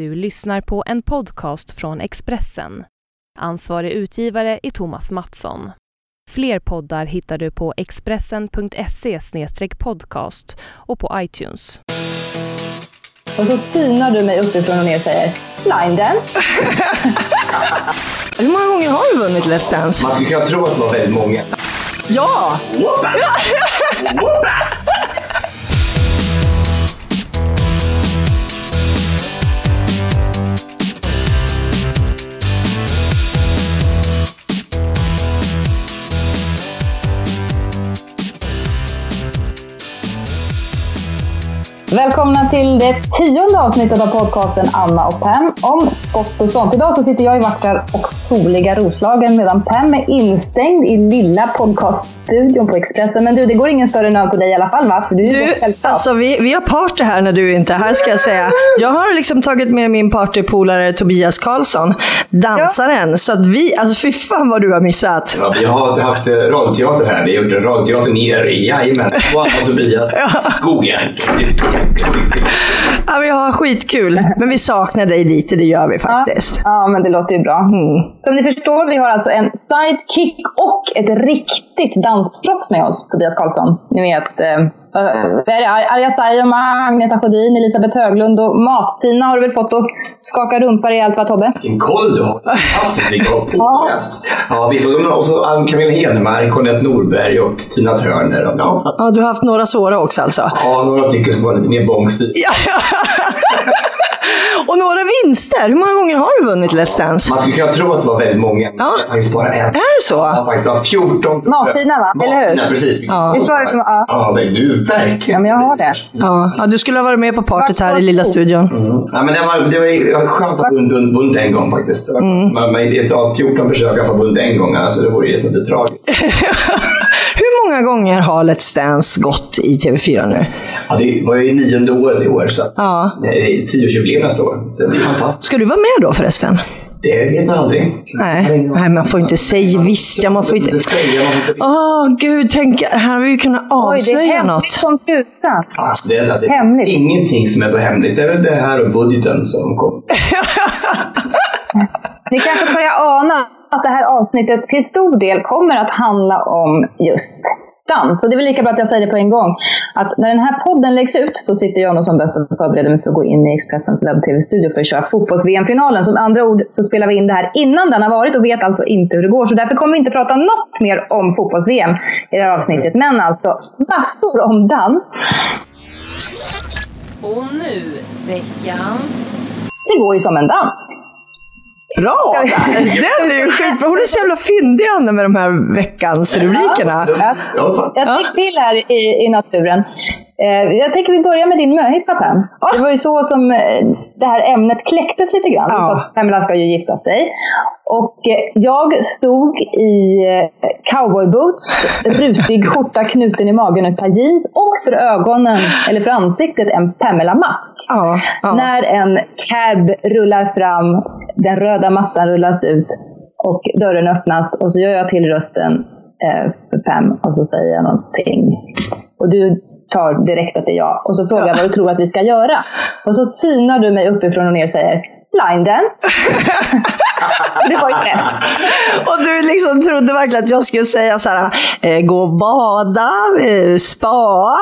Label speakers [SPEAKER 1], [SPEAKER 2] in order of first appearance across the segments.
[SPEAKER 1] Du lyssnar på en podcast från Expressen. Ansvarig utgivare är Thomas Mattsson. Fler poddar hittar du på expressen.se podcast och på iTunes.
[SPEAKER 2] Och så synar du mig uppifrån och ner och säger line dance.
[SPEAKER 3] Hur många gånger har du vunnit Let's Dance?
[SPEAKER 4] Man skulle kunna tro att det var väldigt många.
[SPEAKER 3] Ja!
[SPEAKER 2] Välkomna till det tionde avsnittet av podcasten Anna och Pam om sport och sånt. Idag så sitter jag i vackra och soliga Roslagen medan Pam är instängd i lilla podcaststudion på Expressen. Men du, det går ingen större nöd på dig i alla fall va? För du är
[SPEAKER 3] Du, alltså vi, vi har party här när du inte är här ska jag säga. Jag har liksom tagit med min partypolare Tobias Karlsson, dansaren. Så att vi, alltså fy fan vad du har missat.
[SPEAKER 4] Ja, vi har haft eh, radioteater här. Vi gjorde radioteater ner i, jajamän, och Tobias Skogen.
[SPEAKER 3] Ja, vi har skitkul. Men vi saknar dig lite, det gör vi faktiskt.
[SPEAKER 2] Ja, men det låter ju bra. Som ni förstår, vi har alltså en sidekick och ett riktigt dansproffs med oss, Tobias Karlsson. Ni vet, eh, Arja Saijonmaa, Agneta Sjödin, Elisabeth Höglund och Mat-Tina har du väl fått att skaka rumpa rejält va Tobbe?
[SPEAKER 4] Vilken koll du har! Fantastiskt påläst! Ja, visst. Och så Ann Camilla Henemark, Jeanette Norberg och Tina Turner. Ja,
[SPEAKER 3] Ja, du har haft några svåra också alltså.
[SPEAKER 4] ja några tycker som var lite mer bångstyr.
[SPEAKER 3] Och några vinster. Hur många gånger har du vunnit Let's Dance?
[SPEAKER 4] Man skulle kunna tro att det var väldigt många, men
[SPEAKER 3] Ja.
[SPEAKER 4] det är faktiskt bara en.
[SPEAKER 3] Är det så?
[SPEAKER 4] Ja, faktiskt. Ja, 14.
[SPEAKER 2] Mat-Tina, va? Eller hur?
[SPEAKER 4] Ja, precis.
[SPEAKER 3] Ja.
[SPEAKER 2] Visst var det ja.
[SPEAKER 4] Ja, men du verkligen.
[SPEAKER 2] Ja, men jag har det.
[SPEAKER 3] Ja. ja, du skulle ha varit med på partyt här i lilla studion.
[SPEAKER 4] Mm. Ja, men det var, det var skönt att ha vunnit, vunnit en gång faktiskt. Det var,
[SPEAKER 3] Mm.
[SPEAKER 4] man, efter 14 försök att få vunnit en gång, alltså, det vore ju lite tragiskt.
[SPEAKER 3] Hur många gånger har Let's Dance gått i TV4 nu?
[SPEAKER 4] Ja, det var ju nionde året i år, så
[SPEAKER 3] Ja.
[SPEAKER 4] det är tioårsjubileum nästa år. Så det blir fantastiskt.
[SPEAKER 3] Ska du vara med då förresten?
[SPEAKER 4] Det vet man aldrig.
[SPEAKER 3] Nej, Nej man får inte säga visst. Ja, man får inte... Åh, gud, tänk, här har vi ju kunnat
[SPEAKER 2] Oj, det är
[SPEAKER 3] avslöja
[SPEAKER 2] hemligt
[SPEAKER 3] något.
[SPEAKER 2] som tusan.
[SPEAKER 4] Ja, det är så att det är
[SPEAKER 2] Hemligt.
[SPEAKER 4] ingenting som är så hemligt. Det är väl det här och budgeten som kom.
[SPEAKER 2] Ni kanske börjar ana att det här avsnittet till stor del kommer att handla om just dans. Och det är väl lika bra att jag säger det på en gång. Att när den här podden läggs ut så sitter jag nog som bäst och förbereder mig för att gå in i Expressens webb-tv-studio för att köra fotbolls-VM-finalen. Som andra ord så spelar vi in det här innan den har varit och vet alltså inte hur det går. Så därför kommer vi inte prata något mer om fotbolls-VM i det här avsnittet. Men alltså massor om dans.
[SPEAKER 1] Och nu, veckans...
[SPEAKER 2] Det går ju som en dans.
[SPEAKER 3] Bra! Den är ju skitbra. Hon är så jävla fyndig Anna med de här veckans rubrikerna.
[SPEAKER 2] Ja. Jag tänkte till här i, i naturen. Eh, jag tänker vi börjar med din möhippa Pam.
[SPEAKER 3] Ah.
[SPEAKER 2] Det var ju så som eh, det här ämnet kläcktes lite grann. Så att Pamela ska ju gifta sig. Och eh, jag stod i cowboyboots, rutig skjorta knuten i magen och ett par jeans och för ögonen, eller för ansiktet, en Pamela-mask.
[SPEAKER 3] Ja.
[SPEAKER 2] När en cab rullar fram, den röda mattan rullas ut och dörren öppnas och så gör jag till rösten eh, för Pam och så säger jag någonting. Och du tar direkt att det är jag. Och så frågar jag vad du tror att vi ska göra. Och så synar du mig uppifrån och ner och säger line dance. det var ju rätt.
[SPEAKER 3] Och du liksom trodde verkligen att jag skulle säga så här, eh, gå och bada, eh, spa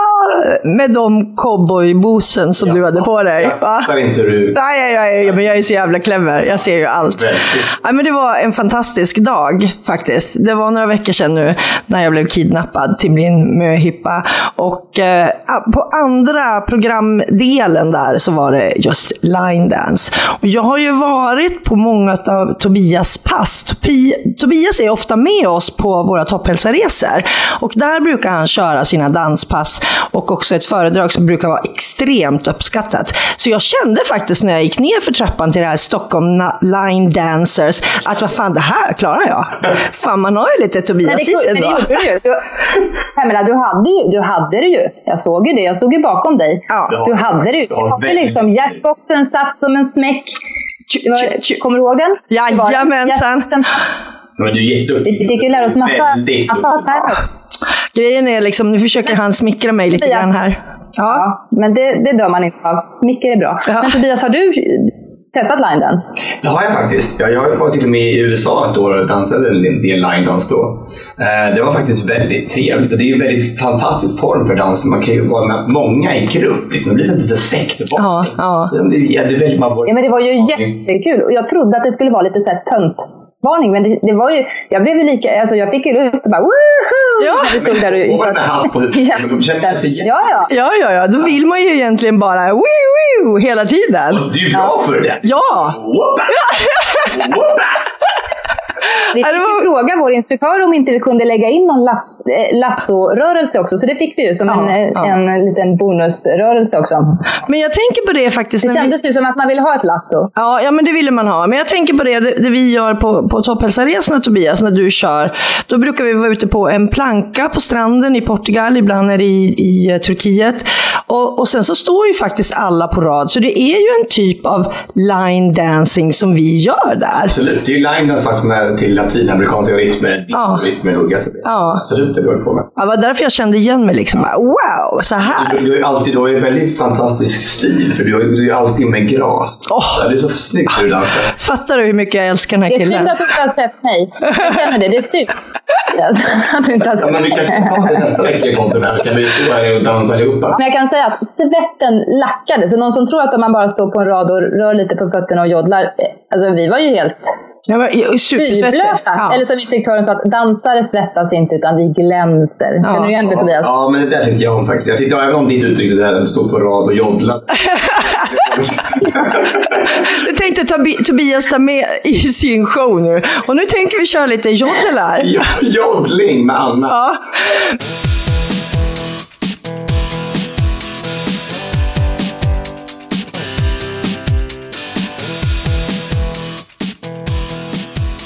[SPEAKER 3] med de cowboybosen som du hade på dig.
[SPEAKER 4] Jag
[SPEAKER 3] Va?
[SPEAKER 4] inte hur du...
[SPEAKER 3] Nej, jag, jag, men jag är så jävla clever. Jag ser ju allt. Ja, men det var en fantastisk dag faktiskt. Det var några veckor sedan nu när jag blev kidnappad till min möhippa. Och eh, på andra programdelen där så var det just line dance. Och jag har ju varit på många av Tobias pass. Tobi- Tobias är ofta med oss på våra topphälsaresor. Och där brukar han köra sina danspass och också ett föredrag som brukar vara extremt uppskattat. Så jag kände faktiskt när jag gick ner för trappan till det här Stockholm Line Dancers att vad fan, det här klarar jag. Fan, man har ju lite Tobias
[SPEAKER 2] det,
[SPEAKER 3] i sig
[SPEAKER 2] men det gjorde du ju. Du, Pamela, du hade, ju, du hade det ju. Jag såg ju det. Jag stod ju bakom dig.
[SPEAKER 3] Ja.
[SPEAKER 2] Du hade det ju. Du
[SPEAKER 4] Ja,
[SPEAKER 2] hade liksom jackpotten satt som en smäck. Kommer du ihåg den?
[SPEAKER 3] Jajamensan.
[SPEAKER 4] Men du är jätteduktig.
[SPEAKER 2] Lära oss massa, massa termer.
[SPEAKER 3] Grejen är liksom, nu försöker han smickra mig lite
[SPEAKER 2] Ja.
[SPEAKER 3] grann här. Ja.
[SPEAKER 2] Ja, men det, det dör man inte av. Smicker är bra.
[SPEAKER 3] Ja.
[SPEAKER 2] Men Tobias, har du, testat line dance?
[SPEAKER 4] Det har jag faktiskt. Jag, jag var till och med i USA ett år och dansade en del line dance då. Eh, det var faktiskt väldigt trevligt. Och det är ju en väldigt fantastisk form för dans för man kan ju vara med många i grupp. Liksom. Det blir lite sektvarning.
[SPEAKER 3] Ja, ja.
[SPEAKER 4] Det, det man får-
[SPEAKER 2] Ja, men det var ju jättekul. Och jag trodde att det skulle vara lite så här töntvarning. Men det, det var ju, jag blev ju lika, alltså jag fick ju lust att bara woho!
[SPEAKER 3] Ja.
[SPEAKER 2] När vi stod där och
[SPEAKER 4] Och med hatt på huvudet. Men de känner sig
[SPEAKER 2] Ja, ja.
[SPEAKER 3] Ja, ja, ja. Då vill man ju egentligen bara woo, woo, hela tiden.
[SPEAKER 4] Och Du är bra för det.
[SPEAKER 3] Ja!
[SPEAKER 4] Whoppa! Whoppa!
[SPEAKER 2] Vi fick ju fråga vår instruktör om inte vi kunde lägga in någon las- eh, lasso-rörelse också. Så det fick vi ju som
[SPEAKER 3] Ja,
[SPEAKER 2] en, eh,
[SPEAKER 3] ja.
[SPEAKER 2] en liten bonusrörelse också.
[SPEAKER 3] Men jag tänker på det faktiskt.
[SPEAKER 2] Det
[SPEAKER 3] vi-
[SPEAKER 2] kändes ju som att man ville ha ett lasso.
[SPEAKER 3] Ja, ja, men det ville man ha. Men jag tänker på det, det, det vi gör på, på Topphälsaresorna Tobias, när du kör. Då brukar vi vara ute på en planka på stranden i Portugal, ibland är det i, i eh, Turkiet. Och, och sen så står ju faktiskt alla på rad, så det är ju en typ av line dancing som vi gör där.
[SPEAKER 4] Absolut. Det är ju line dance fast med till latinamerikanska rytmer.
[SPEAKER 3] Ja.
[SPEAKER 4] Rytmer och saker.
[SPEAKER 3] Ja.
[SPEAKER 4] Absolut, det du håller på med.
[SPEAKER 3] Ja, Det var därför jag kände igen mig liksom. Bara, wow, så här.
[SPEAKER 4] Du, du ju alltid du har ju en väldigt fantastisk stil, för du, har du är ju alltid med gras.
[SPEAKER 3] Åh.
[SPEAKER 4] Det är så snyggt när du dansar.
[SPEAKER 3] Fattar du hur mycket jag älskar den här
[SPEAKER 2] Det är
[SPEAKER 3] killen?
[SPEAKER 2] synd att du inte har sett mig. Jag känner det. Det är synd. Alltså, att du inte har
[SPEAKER 4] Ja,
[SPEAKER 2] sett
[SPEAKER 4] men vi kanske kan ha det nästa vecka i här. Kan vi stå här och dansa allihopa?
[SPEAKER 2] Men jag kan säga att svetten lackade. Så någon som tror att om man bara står på en rad och rör lite på fötterna och joddlar. eh, Alltså vi var ju helt
[SPEAKER 3] supersvettig.
[SPEAKER 2] styvblöta.
[SPEAKER 3] Ja.
[SPEAKER 2] Eller som instruktören sa, att dansare svettas inte utan vi glänser. Känner du igen det Tobias?
[SPEAKER 4] Ja, men det där tyckte jag om faktiskt. Jag tyckte även om ditt uttryck det där att du stod på rad och joddlade.
[SPEAKER 3] Det tänkte Tobi- Tobias ta med i sin show nu. Och nu tänker vi köra lite joddel här.
[SPEAKER 4] Jo- Joddling med Anna.
[SPEAKER 3] Ja.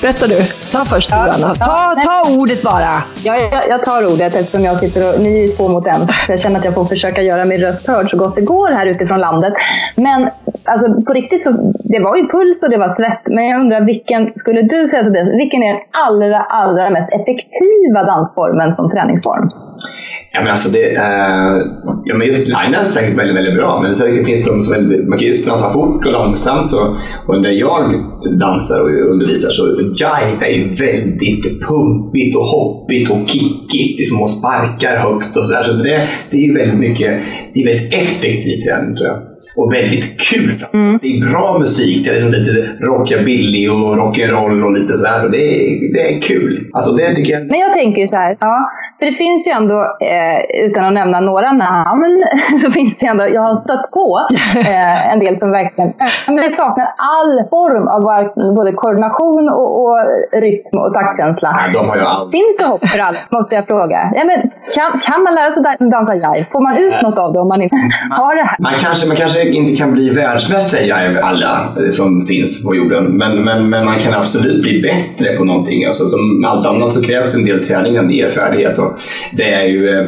[SPEAKER 3] Berätta du. Ta först
[SPEAKER 2] Ja.
[SPEAKER 3] Anna. Ta,
[SPEAKER 2] Ja,
[SPEAKER 3] ta ordet bara.
[SPEAKER 2] Ja, jag, jag tar ordet eftersom jag sitter och, ni är ju två mot en. Så jag känner att jag får försöka göra min röst hörd så gott det går här utifrån landet. Men alltså, på riktigt så, det var ju puls och det var svett. Men jag undrar vilken, skulle du säga Tobias, vilken är den allra, allra mest effektiva dansformen som träningsform?
[SPEAKER 4] Ja, men alltså det, eh, ja, men just line är säkert väldigt, väldigt bra. Men det finns de som är, man kan ju dansa fort och långsamt. Och, och när jag dansar och undervisar så jive är ju väldigt pumpigt och hoppigt och kickigt. Liksom och sparkar högt och sådär. Så det, det är ju väldigt mycket, det är väldigt effektiv träning tror jag. Och väldigt kul. Det är bra musik. Det är liksom lite rockabilly och rock'n'roll och lite sådär. Och det, är, det är kul. Alltså det tycker jag.
[SPEAKER 2] Men jag tänker ju så här, ja, för det finns ju ändå, eh, utan att nämna några namn, så finns det ändå, jag har stött på eh, en del som verkligen eh, saknar all form av både koordination och, och rytm och taktkänsla.
[SPEAKER 4] Nej, de har ju aldrig
[SPEAKER 2] Finns det hopp för alla, måste jag fråga. Ja, men kan, kan man lära sig dan- dansa jive? Får man ut något av det om man inte har det här?
[SPEAKER 4] Man kanske, man kanske inte kan bli världsmästare i jive alla som finns på jorden. Men, men, men man kan absolut bli bättre på någonting. Alltså, som med allt annat så krävs en del träning och en del färdighet. Och det är ju, eh,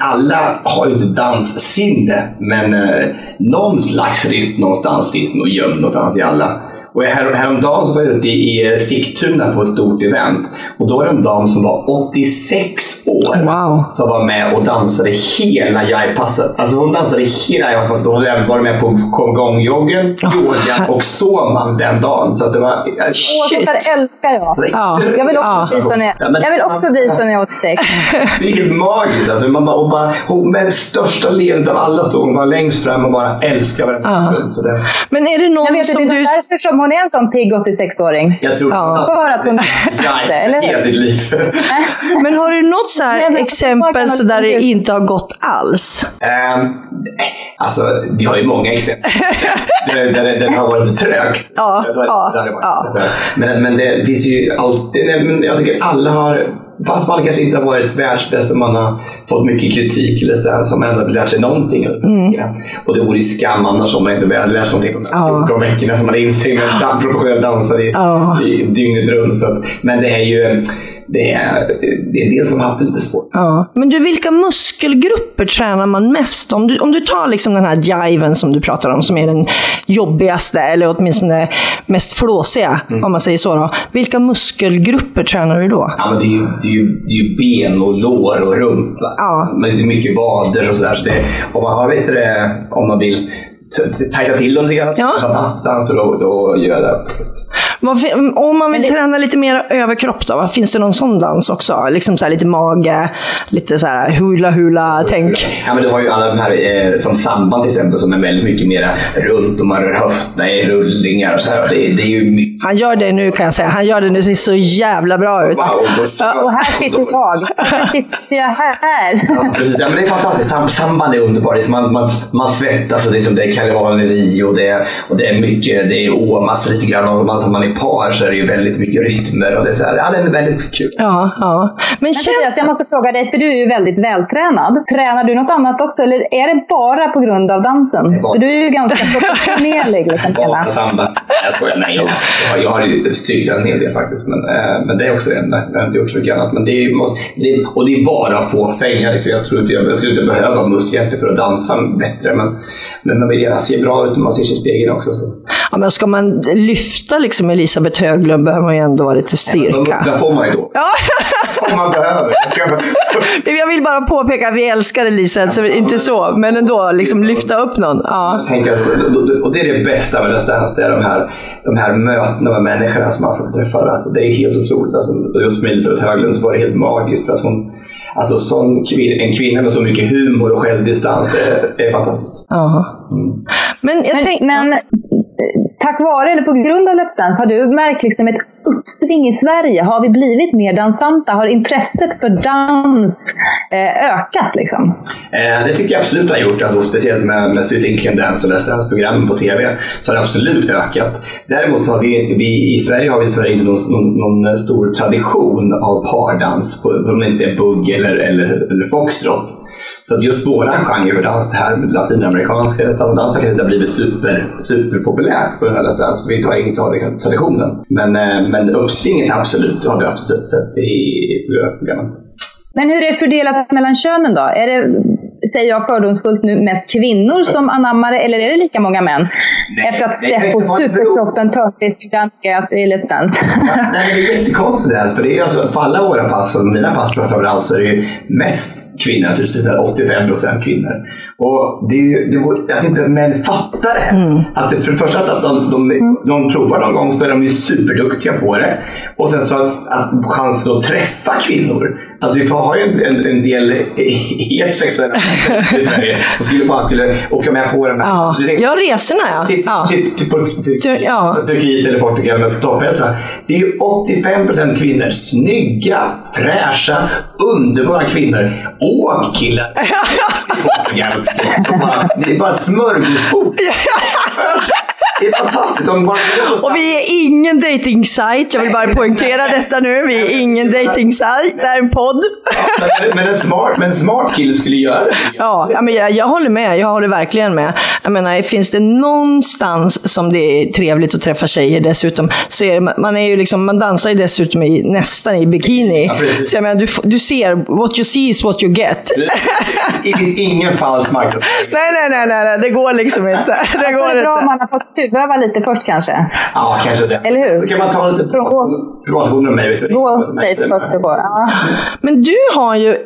[SPEAKER 4] alla har ju inte danssinne, men eh, någon slags rytm någonstans finns nog gömd någonstans i alla. Och här, häromdagen så var jag ute i Sigtuna på ett stort event. Och då var det en dam som var 86 år
[SPEAKER 3] Wow.
[SPEAKER 4] som var med och dansade hela jive-passet. Alltså hon dansade hela jive-passet. Hon hade även varit med på kongongjoggen, yoga och så man den dagen. Så att det var...
[SPEAKER 2] Åh, sånt älskar jag.
[SPEAKER 3] Ja.
[SPEAKER 2] Jag vill också
[SPEAKER 3] Ja.
[SPEAKER 2] bli som jag, jag, vill också bli som jag är 86.
[SPEAKER 4] Det är helt magiskt. Alltså, man bara, och bara, hon med det största leendet av alla stod hon bara längst fram och bara älskade varenda
[SPEAKER 3] Ja.
[SPEAKER 4] sekund. Så det,
[SPEAKER 3] Men är det någon som du...
[SPEAKER 2] är därför som hon är en sån pigg 86-åring.
[SPEAKER 4] jag tror
[SPEAKER 3] Ja.
[SPEAKER 2] För att hon...
[SPEAKER 4] jive
[SPEAKER 2] eller hur?
[SPEAKER 4] hela sitt liv.
[SPEAKER 3] Men har du något så här exempel så där det inte har gått alls?
[SPEAKER 4] Um, alltså, vi har ju många exempel där, där, det- där det har varit trögt.
[SPEAKER 3] Ja,
[SPEAKER 4] det
[SPEAKER 3] ja,
[SPEAKER 4] det
[SPEAKER 3] ja.
[SPEAKER 4] Men, men det finns ju alltid... Nej, men jag tycker alla har... Fast man kanske inte har varit världsbäst och man har fått mycket kritik eller så som ändå lärt sig någonting. Och det vore ju skam annars om man inte hade lärt sig någonting på de här
[SPEAKER 3] Mm. Ja.
[SPEAKER 4] 14 veckorna som man är instängd med en professionell dansare i,
[SPEAKER 3] Ja.
[SPEAKER 4] i dygnet runt. Så att, men det är ju... Det är, det är en del som har haft det lite svårt.
[SPEAKER 3] Ja. Men du, vilka muskelgrupper tränar man mest? Om du, om du tar liksom den här jiven som du pratar om, som är den jobbigaste, eller åtminstone mest flåsiga,
[SPEAKER 4] Mm.
[SPEAKER 3] om man säger så. Då. Vilka muskelgrupper tränar du då?
[SPEAKER 4] Ja, men det, är ju, det, är ju, det är ju ben och lår och rumpa.
[SPEAKER 3] Ja.
[SPEAKER 4] Men det är mycket vader och sådär. Så det, om man har, du det, om man vill tajta till dem lite grann.
[SPEAKER 3] Ja.
[SPEAKER 4] Fantastisk dans då, då gör jag det.
[SPEAKER 3] Om man vill träna lite mer överkropp då, vad- finns det någon sån dans också? Liksom så här lite mage, lite så här hula hula tänk.
[SPEAKER 4] Ja, men du har ju alla de här eh, som samband till exempel som är väldigt mycket mera runt och man rör höfterna i rullningar och så här. Det, det är ju mycket.
[SPEAKER 3] Han gör det nu kan jag säga. Han gör det nu, det ser så jävla bra ut.
[SPEAKER 4] Wow, då,
[SPEAKER 2] Och här sitter jag. Varför sitter jag här?
[SPEAKER 4] Ja, precis. Ja, men det är fantastiskt. Sam- Samband är underbart. Det man, man, man svettas och det är, som det är karnevalen i Rio. Det är, och det är mycket, det är åmas lite grann. Och man, man är par så är det ju väldigt mycket rytmer. Och det är så här, ja, det är väldigt kul.
[SPEAKER 3] Ja, ja. Men
[SPEAKER 2] Men. Tobias, jag måste fråga dig, för du är ju väldigt vältränad. Tränar du något annat också, eller är det bara på grund av dansen?
[SPEAKER 4] bara-
[SPEAKER 2] För du är ju ganska proportionerlig. Liksom,
[SPEAKER 4] Bara samba. Jag skojar. Nej, jag, jag, har- jag har ju styrkat en hel del faktiskt. Men, eh, men det är också det enda. Jag har inte gjort så mycket annat. Men det är, ju- det är, och det är bara fåfänga. Liksom. Jag tror inte jag, jag skulle inte behöva muskler för att dansa bättre. Men, men man vill gärna se bra ut när man ser sig i spegeln också. Så.
[SPEAKER 3] Ja, men ska man lyfta liksom Elisabeth Höglund behöver man ju ändå ha lite styrka.
[SPEAKER 4] musklerna får man ju då.
[SPEAKER 3] Ja,
[SPEAKER 4] Om man behöver.
[SPEAKER 3] jag vill bara påpeka att vi älskar Elisabeth, så inte så, men ändå liksom lyfta upp någon. Ja.
[SPEAKER 4] och det är det bästa med Let's Dance, det är de här, de här mötena med människorna som man får träffa. Alltså, det är helt otroligt. Alltså, just med Elisabeth Höglund så var det helt magiskt. För att hon, alltså, sån kvin, en kvinna med så mycket humor och självdistans, det är, det är fantastiskt.
[SPEAKER 3] Ja. Men jag
[SPEAKER 2] Men,
[SPEAKER 3] tänkte...
[SPEAKER 2] men eh, tack vare, eller på grund av Let's Dance, har du märkt liksom ett uppsving i Sverige? Har vi blivit mer dansanta? Har intresset för dans eh, ökat? Liksom?
[SPEAKER 4] Eh, det tycker jag absolut har gjort. Alltså, speciellt med, med So Can Dance och Let's Dance-programmen på TV så har det absolut ökat. Däremot så har vi, vi i Sverige har vi i Sverige inte någon, någon, någon stor tradition av pardans, på, om det inte är bugg eller, eller, eller foxtrot. Så att just våran genre för dans, det här med latinamerikanska har kanske inte har blivit super, superpopulärt på den här Let's Dance. för Vi har inte av den traditionen. Men, eh, men uppsvinget absolut har vi absolut sett i programmen.
[SPEAKER 2] Men hur är det fördelat mellan könen då? Är det, säger jag fördomsfullt nu, mest kvinnor som anammar det, eller är det lika många män?
[SPEAKER 4] Nej,
[SPEAKER 2] Efter att
[SPEAKER 4] nej,
[SPEAKER 2] Steffo, superkroppen Törnqvist, dankat i Let's Dance.
[SPEAKER 4] Nej, men det är jättekonstigt det här. För det är alltså, på alla våra pass, och mina pass framförallt, så är det ju mest kvinnor naturligtvis. 85 procent kvinnor. Och det är ju, det att inte män fattar det. Att det, för det första att de, de, de provar någon gång så är de ju superduktiga på det. Och sen så att, att chansen att träffa kvinnor. Alltså vi får ha en, en, en del heterosexuella i Sverige som skulle bara skulle åka med på den här.
[SPEAKER 3] Ja, ja resorna ja.
[SPEAKER 4] Till,
[SPEAKER 3] ja.
[SPEAKER 4] till, till, till, till,
[SPEAKER 3] Ty- ja.
[SPEAKER 4] Turkiet eller Portugal med topphälsa. Det är ju 85% kvinnor. Snygga, fräscha, underbara kvinnor. Åk killar! Det är bara smörgåsbord. Det är fantastiskt. De bara,
[SPEAKER 3] Och vi är ingen dating site. jag vill bara poängtera detta nu. Vi är ingen dating site. det är en podd.
[SPEAKER 4] men, men, en smart, men en smart kille skulle göra det.
[SPEAKER 3] Ja, ja men jag, jag håller med. Jag håller verkligen med. Jag menar, finns det någonstans som det är trevligt att träffa tjejer dessutom, så är det, man, är ju liksom, man dansar ju dessutom i, nästan i bikini.
[SPEAKER 4] Ja,
[SPEAKER 3] så jag menar, du, du ser, what you see is what you get.
[SPEAKER 4] Det finns ingen falsk marknadsföring.
[SPEAKER 3] Nej, nej, nej, nej, nej, det går liksom inte. Det går
[SPEAKER 2] det bra om
[SPEAKER 3] inte.
[SPEAKER 2] man har fått tjuvöva lite först kanske.
[SPEAKER 4] Ja, kanske det.
[SPEAKER 2] Eller hur?
[SPEAKER 4] Då kan man ta lite
[SPEAKER 2] Från-
[SPEAKER 4] privatlektioner med mig.
[SPEAKER 2] Gå dejt först. Ja.
[SPEAKER 3] Men du har ju,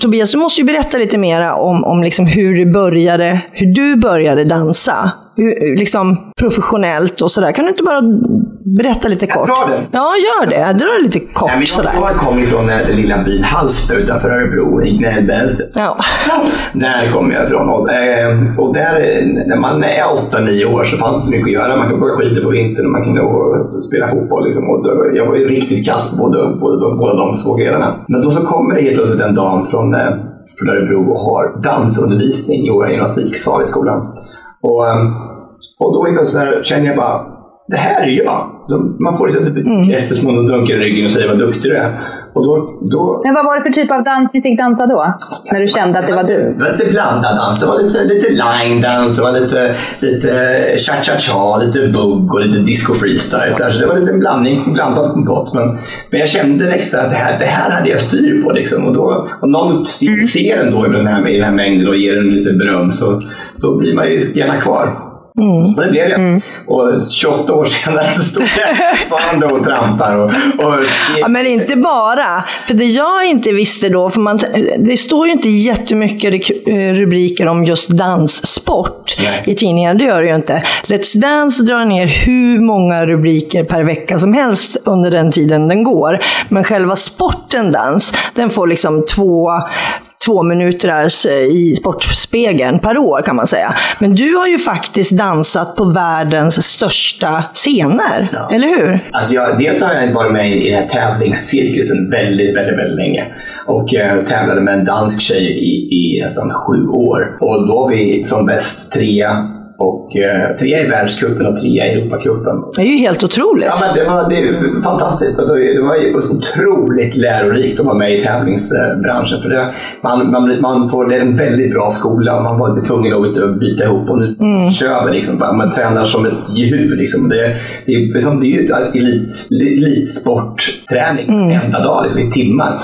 [SPEAKER 3] Tobias, du måste ju berätta lite mera om, om liksom hur, du började, hur du började dansa. Hur, liksom professionellt och sådär. Kan du inte bara berätta lite kort?
[SPEAKER 4] dra den.
[SPEAKER 3] Ja, gör det. Dra det lite kort
[SPEAKER 4] Nej, men
[SPEAKER 3] sådär.
[SPEAKER 4] jag, jag kommer från den lilla byn Hallsberg utanför Örebro, i knäbältet.
[SPEAKER 3] Ja.
[SPEAKER 4] Där kommer jag ifrån. Och, eh, och där, när man är 8-9 år så fanns det så mycket att göra. Man kunde åka skidor på vintern och man kunde spela fotboll. Liksom. Och jag var ju riktigt kass på både, både, de- båda de två grejerna. Men då så kommer det helt plötsligt en dam från, eh, från Örebro och har dansundervisning i vår gymnastiksal i skolan. Och, ehm, och då så här känner jag bara, det här är jag. Man får liksom mm. efter som någon dunkar i ryggen och säger vad duktig du är. Och då, då,
[SPEAKER 2] Men vad var det för typ av dans ni fick dansa då? När du kände att det var du?
[SPEAKER 4] Det var lite blandad dans. Det var lite, lite line-dans, det var lite, lite cha-cha-cha, lite bugg och lite disco freestyle. Så det var lite en blandning, blandad kompott. Men, men jag kände så att det här, det här hade jag styr på. Liksom. Och då, om någon se- ser en då i den här, i den här mängden och ger en lite beröm så då blir man ju gärna kvar. Och det blev jag. Och 28 år senare så stod jag fortfarande och trampar. Och, och
[SPEAKER 3] Ja, men inte bara. För det jag inte visste då, för man, det står ju inte jättemycket rik- rubriker om just danssport
[SPEAKER 4] Nej.
[SPEAKER 3] i tidningarna. Det gör det ju inte. Let's Dance drar ner hur många rubriker per vecka som helst under den tiden den går. Men själva sporten dans, den får liksom två två minuters eh, i Sportspegeln per år kan man säga. Men du har ju faktiskt dansat på världens största scener,
[SPEAKER 4] Ja.
[SPEAKER 3] eller hur?
[SPEAKER 4] Alltså jag, dels har jag varit med i den här tävlingscirkusen väldigt, väldigt, väldigt länge. Och eh, tävlade med en dansk tjej i, i nästan sju år. Och då var vi som bäst trea. Och eh, trea i världscupen och trea i Europacupen.
[SPEAKER 3] Det är ju helt otroligt.
[SPEAKER 4] Ja, men det var det är fantastiskt. Och Det var ju otroligt lärorikt att vara med i tävlingsbranschen. För det, man, man, man får, det är en väldigt bra skola. Man var inte tvungen att byta ihop och nu kör vi. Liksom. Man tränar som ett djur. Liksom. Det, det, är, liksom, det är ju elit, elitsportträning enda dag, liksom, i timmar.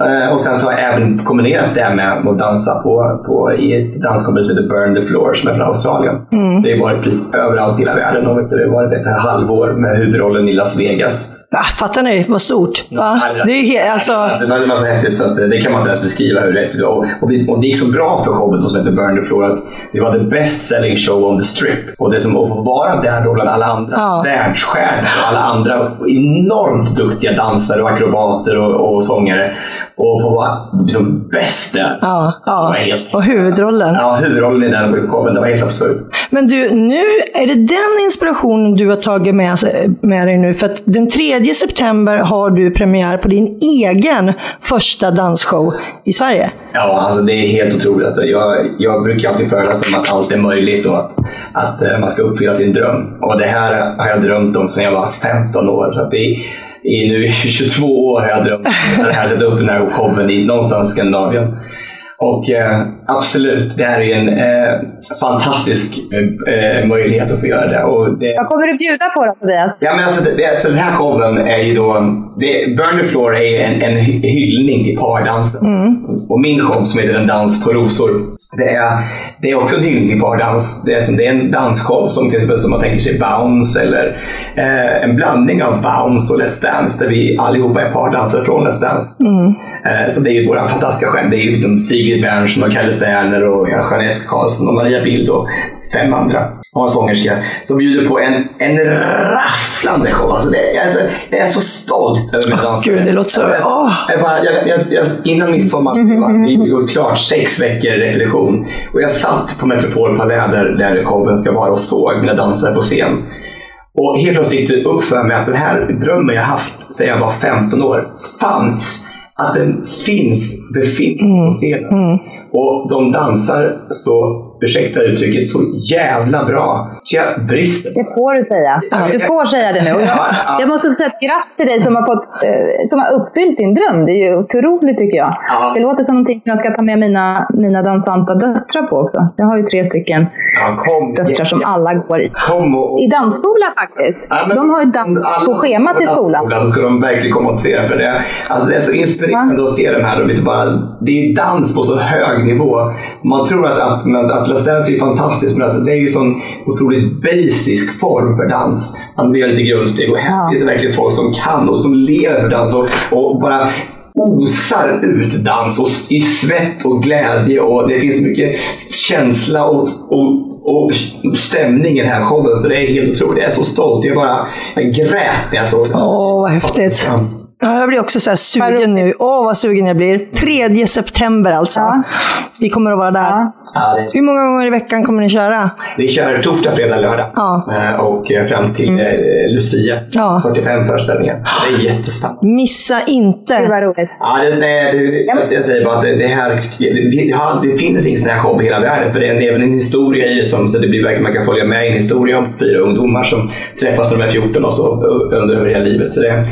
[SPEAKER 4] Eh, Och sen så har jag även kombinerat det här med att dansa på, på, i ett danskompani som heter Burn the Floor som är från Australien. Det har varit precis överallt i hela världen och det har varit ett halvår med huvudrollen i Las Vegas.
[SPEAKER 3] Va, fattar ni vad stort? Va? Det är alltså,
[SPEAKER 4] Alltså, det var- så häftigt så att eh, det kan man inte ens beskriva hur det. Och, och, det, och det gick så bra för showen som heter Burn the Floor att det var the best selling show on the strip. Och det som att få vara där då bland alla andra
[SPEAKER 3] Ja.
[SPEAKER 4] världsstjärnor och alla andra enormt duktiga dansare och akrobater och, och sångare. Och få vara liksom bäst där.
[SPEAKER 3] ja, ja.
[SPEAKER 4] helt-
[SPEAKER 3] Och huvudrollen.
[SPEAKER 4] Ja, huvudrollen i den showen, det var helt absurt.
[SPEAKER 3] Men du, nu är det den inspirationen du har tagit med, med dig nu. För att den 3 september har du premiär på din egen första dansshow i Sverige.
[SPEAKER 4] Ja, alltså det är helt otroligt. Alltså jag, jag brukar alltid föreläsa om att allt är möjligt och att, att eh, man ska uppfylla sin dröm. Och det här har jag drömt om sedan jag var 15 år. Så det är, i nu i 22 år har jag drömt om det här, sätta upp den här showen i, någonstans i Skandinavien. Och eh, absolut, det här är en eh, fantastisk eh, möjlighet att få göra det. Och det
[SPEAKER 2] Vad kommer du bjuda på då Tobias?
[SPEAKER 4] Ja, men alltså, det, alltså, den här showen är ju då... Det, Burn the Floor är en, en hy- hyllning till pardansen. Och min show som heter En dans på rosor, det är, det är också en hyllning till pardans. Det är, som, det är en dansshow som till exempel som man tänker sig Bounce eller eh, en blandning av Bounce och Let's Dance där vi allihopa är pardansare från Let's Dance. Eh, så det är ju våra fantastiska stjärnor. Det är ju liksom Sigrid Bernsen och Kalle Sterner och Jeanette Karlsson och Maria Bild och fem andra. Och en sångerska som bjuder på en, en rafflande show. Alltså det, jag, är så, jag är så stolt över min dansare.
[SPEAKER 3] Gud, det låter så- åh.
[SPEAKER 4] jag, bara, jag, jag, jag, innan midsommar mm. vi gick klart sex veckor repetition. Och jag satt på Metropol Palais där, där showen ska vara och såg mina dansare på scen. Och helt plötsligt gick det upp för mig att den här drömmen jag haft sedan jag var 15 år fanns. Att den finns, befinner på scenen. Mm, mm. Och de dansar så, ursäkta uttrycket, så jävla bra. Så jag brister.
[SPEAKER 2] Det får du säga. Du får säga det nu. Jag, måste få säga ett grattis till dig som har, fått, eh, som har uppfyllt din dröm. Det är ju otroligt tycker jag.
[SPEAKER 4] Ja.
[SPEAKER 2] Det låter som någonting som jag ska ta med mina, mina dansanta döttrar på också. Jag har ju tre stycken
[SPEAKER 4] Ja, kom.
[SPEAKER 2] döttrar som alla går i.
[SPEAKER 4] Och,
[SPEAKER 2] I dansskola faktiskt.
[SPEAKER 4] Ja, men-
[SPEAKER 2] De har ju dans på schemat i skolan.
[SPEAKER 4] Så ska de verkligen komma och se. För det, alltså det är så inspirerande att se de här. Och lite bara, det är dans på så hög nivå. Man tror att, att, att Let's Dance är fantastiskt, men alltså det är ju sån otroligt basic form för dans. Man gör lite grundsteg och här är det verkligen folk som kan och som lever för dans och, och bara osar ut dans och i svett och glädje och det finns mycket känsla och, och, och stämning i den här showen så det är helt otroligt. Jag är så stolt. Jag bara jag grät när jag såg den.
[SPEAKER 3] Åh, vad häftigt.
[SPEAKER 4] Ja.
[SPEAKER 3] Ja, jag blir också så här sugen nu. Åh, vad sugen jag blir. 3 september alltså.
[SPEAKER 2] Ja.
[SPEAKER 3] Vi kommer att vara där.
[SPEAKER 2] Ja.
[SPEAKER 4] Det,
[SPEAKER 3] Hur många gånger i veckan kommer ni köra?
[SPEAKER 4] vi kör torsdag, fredag, lördag
[SPEAKER 3] Ja.
[SPEAKER 4] Eh, och eh, fram till eh, Lucia.
[SPEAKER 3] Ja.
[SPEAKER 4] 45 föreställningar. Det är jättespännande.
[SPEAKER 3] Missa inte.
[SPEAKER 2] Det var roligt.
[SPEAKER 4] Ja, det, det, det, jag, jag säger bara att det, det här, det, finns ingen sån här show i hela världen. För det är en- även en historia i det som, så det blir verkligen, man kan följa med i en historia om fyra ungdomar som träffas när de är 14 och så undrar över hela livet. Så det,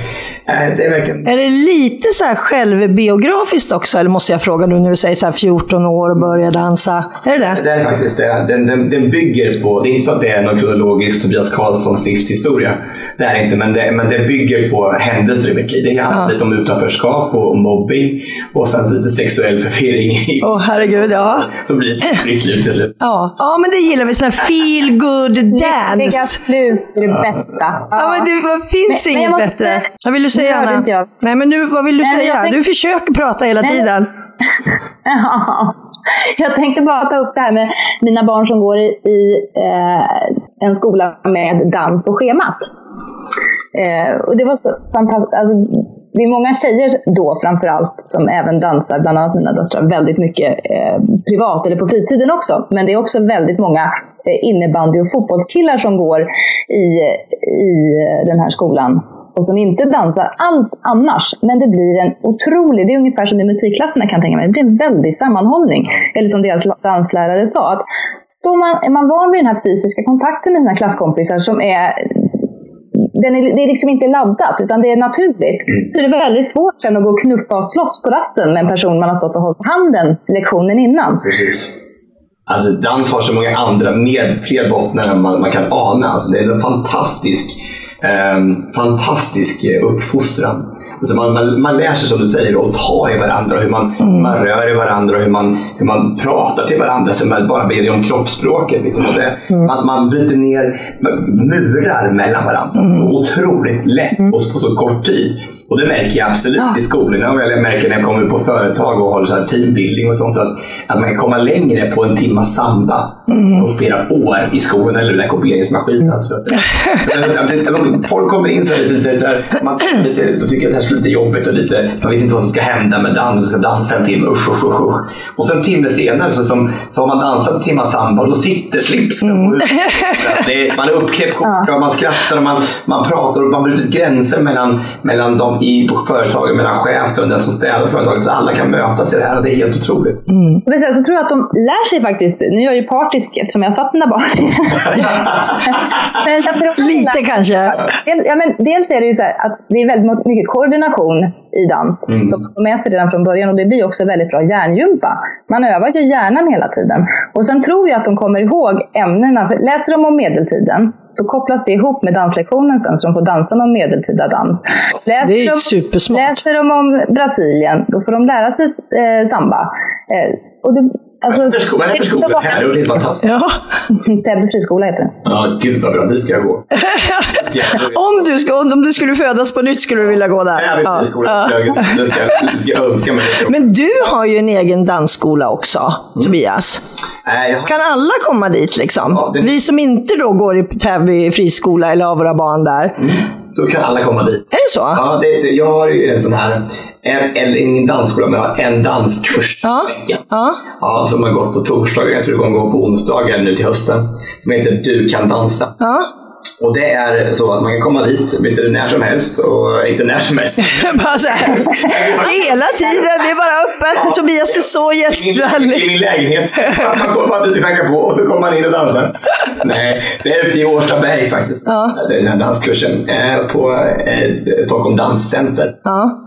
[SPEAKER 4] det är verkligen...
[SPEAKER 3] Är det lite så här självbiografiskt också, eller måste jag fråga nu när du säger så här 14 år och börjar dansa? Är det det?
[SPEAKER 4] Det är faktiskt det. Den, den, den bygger på, det är inte så att det är någon kronologisk Tobias Karlssons livshistoria. Det är inte, men det, men det bygger på händelser i mitt liv. Det handlar
[SPEAKER 3] Ja.
[SPEAKER 4] lite om utanförskap och mobbing och sen lite sexuell förvirring. i-
[SPEAKER 3] Åh herregud, ja.
[SPEAKER 4] Så blir det blir slut till slut.
[SPEAKER 3] Ja, ja men det gillar vi, sån här feel good
[SPEAKER 2] Lyckliga
[SPEAKER 3] dance.
[SPEAKER 2] slut är det bästa.
[SPEAKER 3] Ja, men det finns
[SPEAKER 2] Men- men
[SPEAKER 3] inget
[SPEAKER 2] jag måste-
[SPEAKER 3] bättre. Vad vill du säga Anna?
[SPEAKER 2] Inte jag.
[SPEAKER 3] Nej men nu, vad vill du
[SPEAKER 2] Nej,
[SPEAKER 3] säga?
[SPEAKER 2] jag tänk-
[SPEAKER 3] Du försöker prata hela
[SPEAKER 2] Nej.
[SPEAKER 3] tiden.
[SPEAKER 2] Ja. Jag tänkte bara ta upp det här med mina barn som går i, i eh, en skola med dans på schemat. Eh, och det var så fantastiskt. Alltså, det är många tjejer då framförallt som även dansar, bland annat mina döttrar, väldigt mycket eh, privat eller på fritiden också. Men det är också väldigt många eh, innebandy och fotbollskillar som går i, i eh, den här skolan och som inte dansar alls annars. Men det blir en otrolig, det är ungefär som i musikklasserna kan jag tänka mig, det blir en väldig sammanhållning. Eller som deras danslärare sa, att står man, är man van vid den här fysiska kontakten med sina klasskompisar som är den är, det är liksom inte laddat, utan det är naturligt. Så är det väldigt svårt sen att gå och knuffa och slåss på rasten med en person man har stått och hållit handen lektionen innan.
[SPEAKER 4] Precis. Alltså dans har så många andra, mer, fler bottnar än man, man kan ana. Alltså, det är en fantastisk, eh, fantastisk uppfostran. Alltså man, man, man lär sig som du säger att ta i varandra, hur man, man rör i varandra, hur man, hur man pratar till varandra. Så man bara ber om kroppsspråket. Liksom. Det, man, man bryter ner murar mellan varandra så otroligt lätt och på så kort tid. Och det märker jag absolut i skolorna och jag märker när jag kommer på företag och håller så här teambuilding och sånt. Att, att man kan komma längre på en timma samba på flera år i skolan eller den här kopieringsmaskinen. Alltså folk kommer in så här lite, så här, man, lite, de tycker att det här är lite jobbigt och lite, man vet inte vad som ska hända med dans. Vi ska dansa en timme, usch, usch, usch, usch. Och sen en timme senare så, som, så har man dansat en timme samba och då sitter slipsen. Mm. Det är, man är uppknäppt kort och man skrattar och man, man pratar och man bryter gränser mellan, mellan de i företaget, mellan chefen och den som städar företaget. För alla kan mötas i det här och det är helt otroligt.
[SPEAKER 2] Men sen så tror jag att de lär sig faktiskt, nu är jag ju partisk eftersom jag satt mina barn. men de
[SPEAKER 3] Lite kanske.
[SPEAKER 2] Dels, ja, men dels är det ju så här att det är väldigt mycket koordination i dans
[SPEAKER 4] Mm.
[SPEAKER 2] som får med sig redan från början och det blir också väldigt bra hjärngympa. Man övar ju hjärnan hela tiden. Och sen tror jag att de kommer ihåg ämnena. För Läser de om medeltiden då kopplas det ihop med danslektionen sen så de får dansa någon medeltida dans. Läser
[SPEAKER 3] Det är
[SPEAKER 2] de,
[SPEAKER 3] supersmart.
[SPEAKER 2] Läser de om Brasilien då får de lära sig eh, samba. Eh, och det, alltså,
[SPEAKER 4] sko- vad är det för
[SPEAKER 2] det är så
[SPEAKER 4] skola?
[SPEAKER 2] många-
[SPEAKER 4] Här är det fantastiskt.
[SPEAKER 3] Ja.
[SPEAKER 2] Täby friskola heter det.
[SPEAKER 4] Ja, gud vad bra. Det ska jag gå. Ska jag-
[SPEAKER 3] Om, du ska, om du skulle födas på nytt skulle du vilja gå där.
[SPEAKER 4] Jag vet
[SPEAKER 3] Ja.
[SPEAKER 4] inte, skolan.
[SPEAKER 3] Ja.
[SPEAKER 4] Jag- ska jag- önska mig.
[SPEAKER 3] Men du har ju en egen dansskola också, Tobias.
[SPEAKER 4] Har-
[SPEAKER 3] Kan alla komma dit liksom?
[SPEAKER 4] Ja, det-
[SPEAKER 3] Vi som inte då går i Täby friskola eller har våra barn där.
[SPEAKER 4] Då kan alla komma dit.
[SPEAKER 3] Är det så?
[SPEAKER 4] Ja, det, det, jag har ju en sån här, en, eller ingen dansskola, men jag har en danskurs
[SPEAKER 3] Ja.
[SPEAKER 4] veckan.
[SPEAKER 3] Ja.
[SPEAKER 4] Ja, som har gått på torsdagar, jag tror det kommer gå på onsdagar nu till hösten. Som heter Du kan dansa.
[SPEAKER 3] ja.
[SPEAKER 4] Och det är så att man kan komma dit vet du, när som helst och inte när som helst.
[SPEAKER 3] bara så här. Hela tiden, det är bara öppet. Tobias är så
[SPEAKER 4] I
[SPEAKER 3] gästvänlig.
[SPEAKER 4] min lägenhet. Man kommer bara dit och knackar på och så kommer man in och dansar. Nej, det är ute i Årstaberg faktiskt.
[SPEAKER 3] Ja.
[SPEAKER 4] Den här danskursen eh, på eh, Stockholm Danscenter.
[SPEAKER 3] Ja.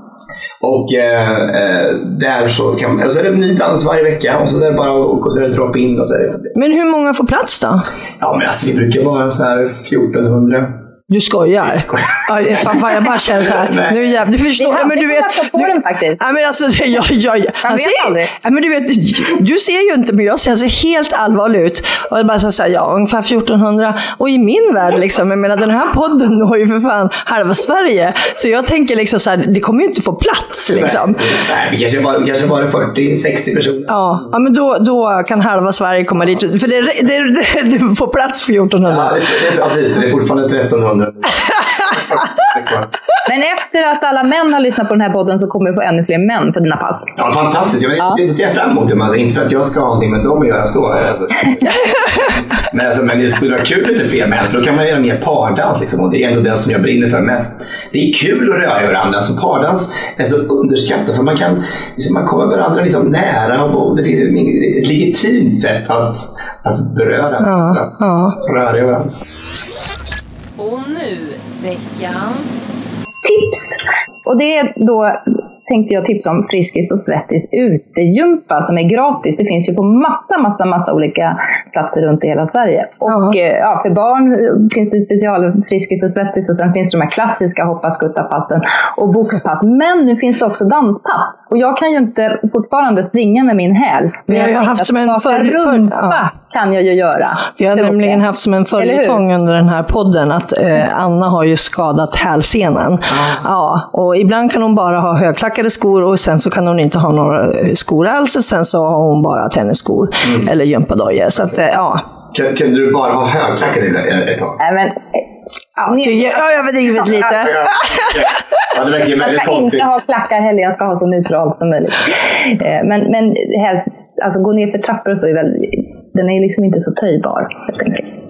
[SPEAKER 4] Och eh, eh, där så, kan, man- så är det en ny dans varje vecka och så är det bara och så är det drop-in och så är det...
[SPEAKER 3] Men hur många får plats då?
[SPEAKER 4] Ja men alltså vi brukar vara så här 1400.
[SPEAKER 3] Du skojar? Ja, fan, fan, jag bara känner så här. Nu jävlar, du förstår.
[SPEAKER 2] Vi
[SPEAKER 3] men du vet,
[SPEAKER 2] den faktiskt.
[SPEAKER 3] Ja, men alltså, jag, jag, jag, han
[SPEAKER 2] vet
[SPEAKER 3] ser,
[SPEAKER 2] aldrig.
[SPEAKER 3] ja, men du, vet, du ser ju inte, men jag ser alltså helt allvarlig ut. Och jag bara så här, ja, ungefär 1400. Och i min värld, liksom, jag menar, den här podden når ju för fan halva Sverige. Så jag tänker liksom så här, det kommer ju inte få plats. Liksom.
[SPEAKER 4] Nej, vi kanske bara, kanske bara 40-60 personer.
[SPEAKER 3] Ja, ja, men då, då kan halva Sverige komma dit. För det, det, det, det får plats för 1400.
[SPEAKER 4] Ja, det, det, ja, precis. Det är fortfarande 1300.
[SPEAKER 2] Men efter att alla män har lyssnat på den här podden så kommer du få ännu fler män på dina pass.
[SPEAKER 4] Ja, fantastiskt. Jag,
[SPEAKER 2] Ja.
[SPEAKER 4] det ser jag fram emot. Alltså, inte för att jag ska ha någonting med dem att göra så. Alltså. men, alltså, men det skulle vara kul med lite fler män, för då kan man göra mer pardans. Liksom, och det är ändå det som jag brinner för mest. Det är kul att röra varandra. Alltså, pardans är så underskattat, för man, kan, liksom, man kommer varandra liksom nära och det finns ett, ett legitimt sätt att, att beröra varandra.
[SPEAKER 3] ja.
[SPEAKER 4] Röra i varandra.
[SPEAKER 1] Och nu veckans...
[SPEAKER 2] tips. Och det är då tänkte jag tipsa om Friskis och Svettis utegympa som är gratis. Det finns ju på massa, massa, massa olika platser runt i hela Sverige. Och
[SPEAKER 3] Ja.
[SPEAKER 2] eh, ja, för barn finns det special Friskis och Svettis och sen finns det de här klassiska hoppa skutta passen och boxpass. Men nu finns det också danspass. Och jag kan ju inte fortfarande springa med min häl. Men
[SPEAKER 3] har ju
[SPEAKER 2] jag
[SPEAKER 3] haft
[SPEAKER 2] tänkte
[SPEAKER 3] som en för-
[SPEAKER 2] rumpa
[SPEAKER 3] ja.
[SPEAKER 2] kan jag ju göra.
[SPEAKER 3] Vi har nämligen haft som en följetong under den här podden att eh, Anna har ju skadat hälsenan. Ja, och ibland kan hon bara ha högklackade skor och sen så kan hon inte ha några skor alls och sen så har hon bara tennisskor eller gympadojor. Så att, eh, ja.
[SPEAKER 4] Kan, kan du bara ha högklackade ett ett tag?
[SPEAKER 2] Nej, men,
[SPEAKER 3] Ja, du jag har överdrivit lite.
[SPEAKER 4] Ja, det verkar ju
[SPEAKER 2] Jag ska
[SPEAKER 4] konstigt.
[SPEAKER 2] inte ha klackar heller, jag ska ha så neutralt som möjligt. Eh, Men, men helst, alltså gå ner för trappor och så är väl, den är liksom inte så töjbar.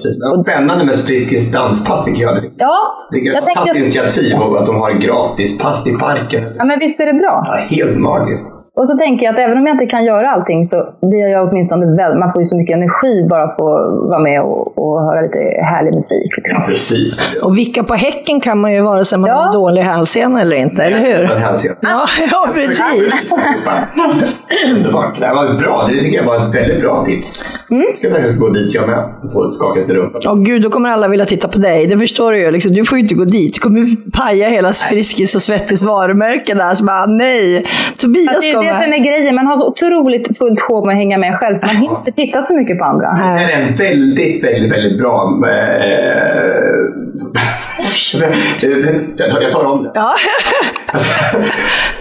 [SPEAKER 4] Ja, Spännande med Friskis danspass tycker jag.
[SPEAKER 2] Ja,
[SPEAKER 4] Det är
[SPEAKER 2] jag tänkte,
[SPEAKER 4] initiativ och att de har gratispass i parken.
[SPEAKER 2] ja men visst är det bra?
[SPEAKER 4] Ja, helt magiskt.
[SPEAKER 2] Och så tänker jag att även om jag inte kan göra allting så blir jag åtminstone väl, man får ju så mycket energi bara på att vara med och, och höra lite härlig musik. Liksom.
[SPEAKER 4] Ja, precis.
[SPEAKER 3] Och vicka på häcken kan man ju vare sig man
[SPEAKER 2] Ja.
[SPEAKER 3] har dålig hälsena eller inte, eller hur? Ja, ja precis.
[SPEAKER 4] Underbart. Det här var bra. Det tycker jag var ett väldigt bra tips.
[SPEAKER 2] Mm.
[SPEAKER 4] Jag ska faktiskt gå dit jag med och få ett skakat rum.
[SPEAKER 3] Åh gud, då kommer alla vilja titta på dig. Det förstår du ju. Liksom, du får ju inte gå dit. Du kommer paja hela Friskis och Svettis varumärke där. Så bara, nej, Tobias
[SPEAKER 2] Alltså, det som är grejen, man har så otroligt fullt sjå med att hänga med själv så man hinner inte titta så mycket på andra.
[SPEAKER 4] Det är en väldigt, väldigt, väldigt bra... Eh, jag tar om det.
[SPEAKER 3] Ja.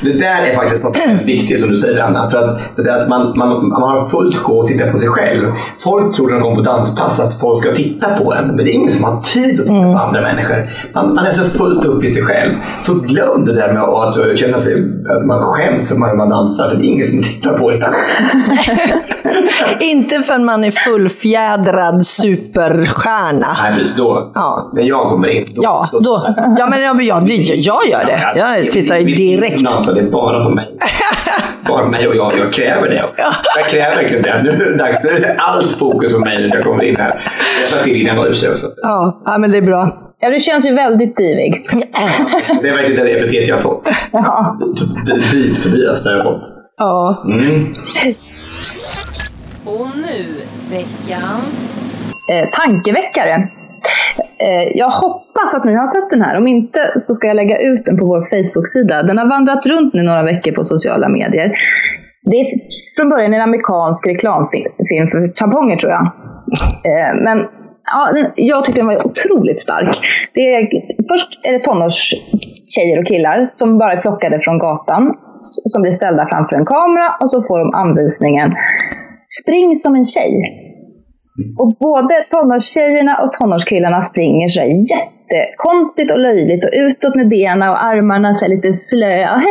[SPEAKER 4] Det där är faktiskt något viktigt som du säger Anna. För att det där att man, man, man har fullt sjå att titta på sig själv. Folk tror när de kommer på danspass att folk ska titta på en. Men det är ingen som har tid att titta på andra människor. Man, man är så fullt upp i sig själv. Så glöm det där med att känna sig att man skäms för när man dansar. För det är ingen som tittar på en.
[SPEAKER 3] inte förrän man är fullfjädrad superstjärna.
[SPEAKER 4] Nej precis, då.
[SPEAKER 3] Ja.
[SPEAKER 4] När jag kommer in. Då,
[SPEAKER 3] Ja, då. Ja, men jag, jag, jag gör det. Jag tittar direkt.
[SPEAKER 4] dansar, det är bara på mig. Bara mig och jag. Jag kräver det. Jag kräver verkligen det. Nu är det dags. Nu är det allt fokus på mig när jag kommer in här. Jag sa till innan jag var ute också.
[SPEAKER 3] Ja, ja, men det är bra.
[SPEAKER 2] Ja, du känns ju väldigt divig.
[SPEAKER 4] Det är verkligen det epitet jag har fått.
[SPEAKER 2] Ja.
[SPEAKER 4] D- Div Tobias, det har jag fått.
[SPEAKER 3] Ja.
[SPEAKER 4] Mm.
[SPEAKER 1] Och nu veckans...
[SPEAKER 2] eh, tankeväckare. Eh, jag hoppas att ni har sett den här. Om inte så ska jag lägga ut den på vår Facebook-sida. Den har vandrat runt nu några veckor på sociala medier. Det är från början en amerikansk reklamfilm för tamponger tror jag. Eh, men ja, jag tyckte den var otroligt stark. Det är, först är det tonårstjejer och killar som bara är plockade från gatan. Som blir ställda framför en kamera och så får de anvisningen Spring som en tjej. Och både tonårstjejerna och tonårskillarna springer så jättekonstigt och löjligt och utåt med benen och armarna så lite slöa.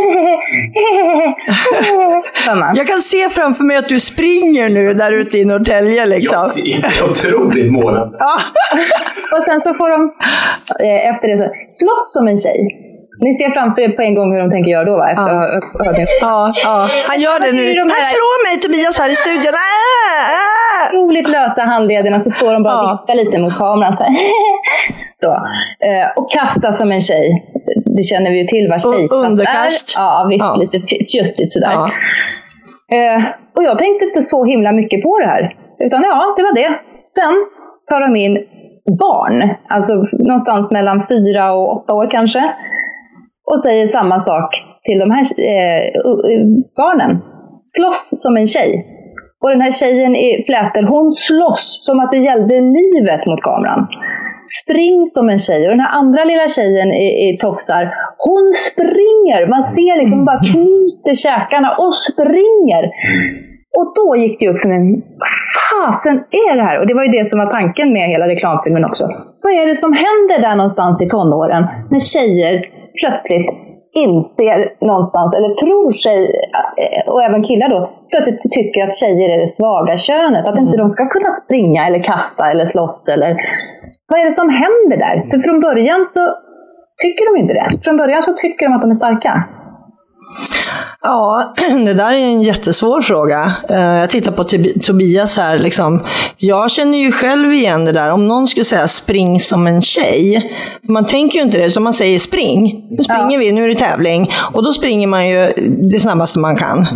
[SPEAKER 3] Jag kan se framför mig att du springer nu där ute i Norrtälje liksom.
[SPEAKER 4] Jag ser otroligt målande.
[SPEAKER 3] Ja.
[SPEAKER 2] Och sen så får de eh, efter det så slåss som en tjej. Ni ser framför er på en gång hur de tänker göra då va? Efter att ha hört det.
[SPEAKER 3] Ja, ja. Han gör det nu.
[SPEAKER 2] De
[SPEAKER 3] Han
[SPEAKER 2] här-
[SPEAKER 3] slår mig Tobias här i studion. Äh, äh.
[SPEAKER 2] Otroligt lösa handlederna så står de bara och viftar lite mot kameran. Så, så. Eh, och kasta som en tjej. Det känner vi ju till vad tjejkast är. Ja, visst.
[SPEAKER 3] Ja.
[SPEAKER 2] Lite fj- fjuttigt sådär.
[SPEAKER 3] Ja.
[SPEAKER 2] Eh, och jag tänkte inte så himla mycket på det här. Utan ja, det var det. Sen tar de in barn. Alltså någonstans mellan fyra och åtta år kanske. Och säger samma sak till de här eh, barnen. Slåss som en tjej. Och den här tjejen i flätor, hon slåss som att det gällde livet mot kameran. Springs som en tjej. Och den här andra lilla tjejen i, i tofsar, hon springer. Man ser liksom bara knyter käkarna och springer. Och då gick det upp för mig, vad fasen är det här? Och det var ju det som var tanken med hela reklamfilmen också. Vad är det som händer där någonstans i tonåren? När tjejer plötsligt inser någonstans, eller tror sig, eh, och även killar då, plötsligt tycker att tjejer är det svaga könet. Att inte de ska kunna springa eller kasta eller slåss eller... Vad är det som händer där? För från början så tycker de inte det. Från början så tycker de att de är starka.
[SPEAKER 3] Ja, det där är en jättesvår fråga. Eh, Jag tittar på Tob- Tobias här. Liksom. Jag känner ju själv igen det där. Om någon skulle säga spring som en tjej. Man tänker ju inte det. Så man säger spring. Nu springer vi, nu är det tävling. Och då springer man ju det snabbaste man kan.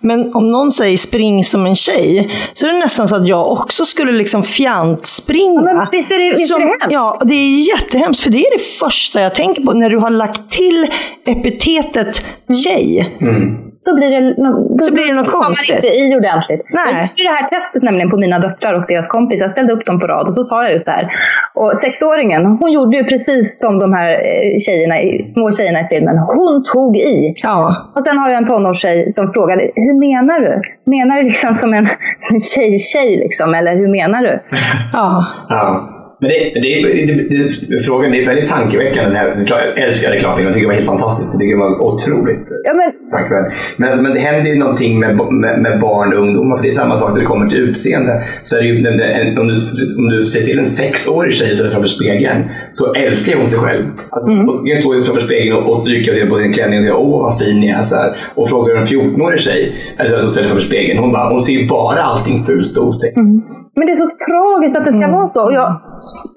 [SPEAKER 3] Men om någon säger spring som en tjej. Så är det nästan så att jag också skulle liksom fjantspringa.
[SPEAKER 2] Men visst är det- visst är det hemskt?
[SPEAKER 3] Ja, det är jättehemskt. För det är det första jag tänker på när du har lagt till epitetet tjej.
[SPEAKER 2] Så blir det, då,
[SPEAKER 3] Så blir det något
[SPEAKER 2] tar man
[SPEAKER 3] konstigt.
[SPEAKER 2] inte i ordentligt.
[SPEAKER 3] Nej.
[SPEAKER 2] Jag gjorde det här testet nämligen på mina döttrar och deras kompis. Jag ställde upp dem på rad och så sa jag just det här. Och sexåringen, hon gjorde ju precis som de här eh, tjejerna, små tjejerna i filmen. Hon tog i.
[SPEAKER 3] Ja.
[SPEAKER 2] Och sen har jag en tonårstjej som frågade, hur menar du? Menar du liksom som en, som en tjej-tjej liksom? Eller hur menar du?
[SPEAKER 3] ja.
[SPEAKER 4] Ja. Men det, det, det, det, frågan är väldigt tankeväckande. Här. Jag älskar reklamfilm. Jag tycker det var helt fantastiskt. Jag tycker det var otroligt
[SPEAKER 2] Ja, men,
[SPEAKER 4] tankeväckande. Men, men det händer ju någonting med, med, med barn och ungdomar. För det är samma sak när det kommer till utseende. Så är det ju, en, om, du, om du ser till en sexårig tjej som är framför spegeln så älskar hon sig själv. Alltså,
[SPEAKER 2] Mm.
[SPEAKER 4] Hon kan stå framför spegeln och, och stryka sig på sin klänning och säga åh vad fin jag är. Så här. Och frågar en 14-årig tjej eller så ställer framför spegeln. Hon, bara, hon ser ju bara allting fult och otäckt.
[SPEAKER 2] Mm. Men det är så tragiskt att det ska vara så. Och jag,